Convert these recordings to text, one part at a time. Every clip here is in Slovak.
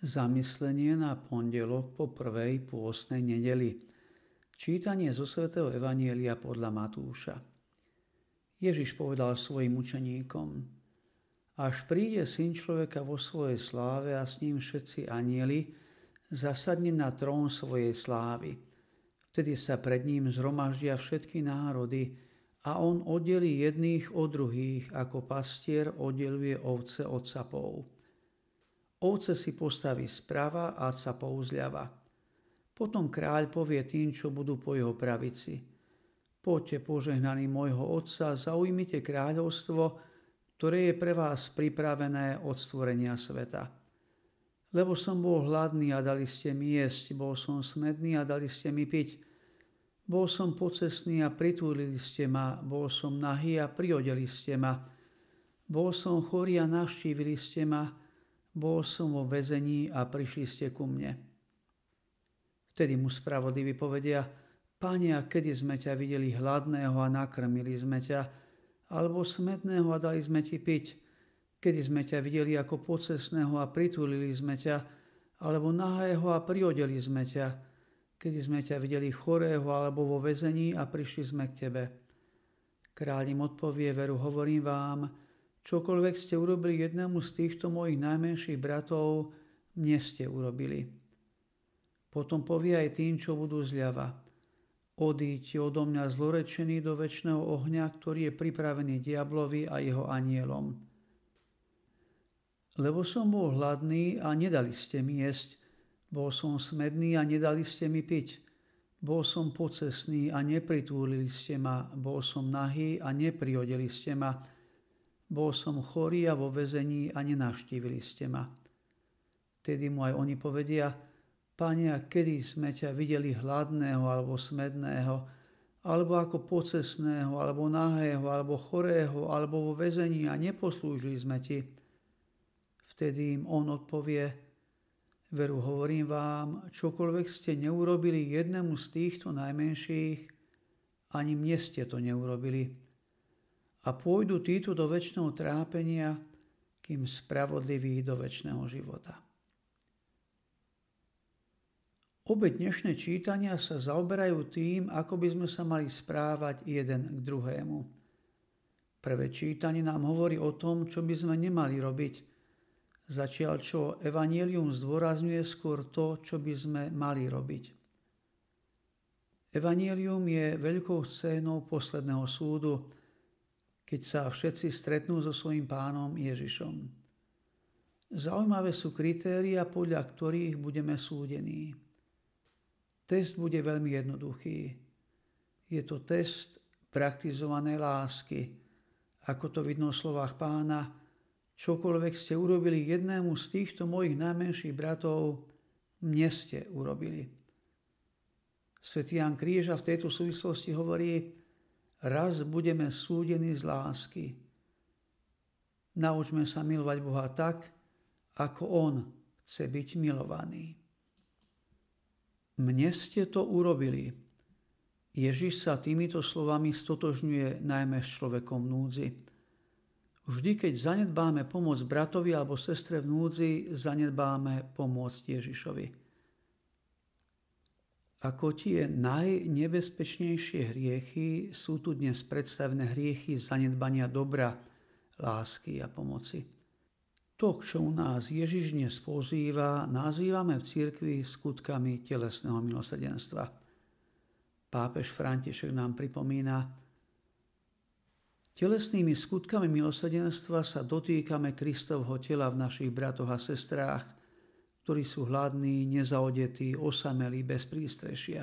Zamyslenie na pondelok po prvej pôstnej nedeli. Čítanie zo svätého Evanielia podľa Matúša. Ježiš povedal svojim učeníkom, až príde syn človeka vo svojej sláve a s ním všetci anieli, zasadne na trón svojej slávy. Vtedy sa pred ním zhromaždia všetky národy a on oddelí jedných od druhých, ako pastier oddeluje ovce od sapov Ovce si postaví sprava a sa pouzľava. Potom kráľ povie tým, čo budú po jeho pravici. Poďte požehnaní môjho otca, zaujmite kráľovstvo, ktoré je pre vás pripravené od stvorenia sveta. Lebo som bol hladný a dali ste mi jesť, bol som smedný a dali ste mi piť. Bol som pocestný a pritúlili ste ma, bol som nahý a priodeli ste ma. Bol som chorý a navštívili ste ma, bol som vo väzení a prišli ste ku mne. Vtedy mu spravodliví povedia, Pane, a kedy sme ťa videli hladného a nakrmili sme ťa, alebo smetného a dali sme ti piť, kedy sme ťa videli ako pocesného a pritulili sme ťa, alebo nahého a priodeli sme ťa, kedy sme ťa videli chorého alebo vo väzení a prišli sme k tebe. Kráľ im odpovie, veru hovorím vám, Čokoľvek ste urobili jednému z týchto mojich najmenších bratov, mne ste urobili. Potom povie aj tým, čo budú zľava. Odíďte odo mňa zlorečený do väčšného ohňa, ktorý je pripravený diablovi a jeho anielom. Lebo som bol hladný a nedali ste mi jesť, bol som smedný a nedali ste mi piť, bol som pocesný a nepritúlili ste ma, bol som nahý a nepriodeli ste ma, bol som chorý a vo vezení a nenavštívili ste ma. Tedy mu aj oni povedia, Pane, a kedy sme ťa videli hladného alebo smedného, alebo ako pocesného, alebo nahého, alebo chorého, alebo vo vezení a neposlúžili sme ti. Vtedy im on odpovie, veru hovorím vám, čokoľvek ste neurobili jednému z týchto najmenších, ani mne ste to neurobili a pôjdu títo do väčšného trápenia, kým spravodliví do väčšného života. Obe dnešné čítania sa zaoberajú tým, ako by sme sa mali správať jeden k druhému. Prvé čítanie nám hovorí o tom, čo by sme nemali robiť, začiaľ čo Evangelium zdôrazňuje skôr to, čo by sme mali robiť. Evangelium je veľkou scénou posledného súdu, keď sa všetci stretnú so svojím pánom Ježišom. Zaujímavé sú kritéria, podľa ktorých budeme súdení. Test bude veľmi jednoduchý. Je to test praktizovanej lásky. Ako to vidno v slovách pána, čokoľvek ste urobili jednému z týchto mojich najmenších bratov, mne ste urobili. Svetý Jan Kríža v tejto súvislosti hovorí, raz budeme súdení z lásky. Naučme sa milovať Boha tak, ako On chce byť milovaný. Mne ste to urobili. Ježiš sa týmito slovami stotožňuje najmä s človekom v núdzi. Vždy, keď zanedbáme pomoc bratovi alebo sestre v núdzi, zanedbáme pomôcť Ježišovi. Ako tie najnebezpečnejšie hriechy sú tu dnes predstavené hriechy zanedbania dobra, lásky a pomoci. To, čo u nás Ježiš dnes pozýva, nazývame v cirkvi skutkami telesného milosrdenstva. Pápež František nám pripomína, telesnými skutkami milosrdenstva sa dotýkame Kristovho tela v našich bratoch a sestrách – ktorí sú hladní, nezaodetí, osamelí, bez prístrešia.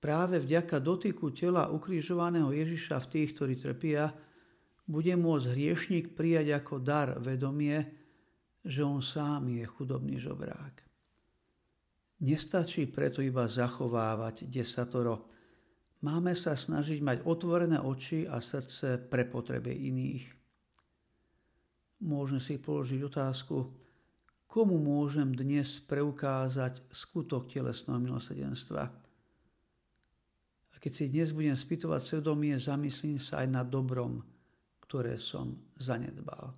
Práve vďaka dotyku tela ukrižovaného Ježiša v tých, ktorí trpia, bude môcť hriešnik prijať ako dar vedomie, že on sám je chudobný žobrák. Nestačí preto iba zachovávať desatoro. Máme sa snažiť mať otvorené oči a srdce pre potreby iných. Môžeme si položiť otázku, komu môžem dnes preukázať skutok telesného milosrdenstva. A keď si dnes budem spýtovať svedomie, zamyslím sa aj na dobrom, ktoré som zanedbal.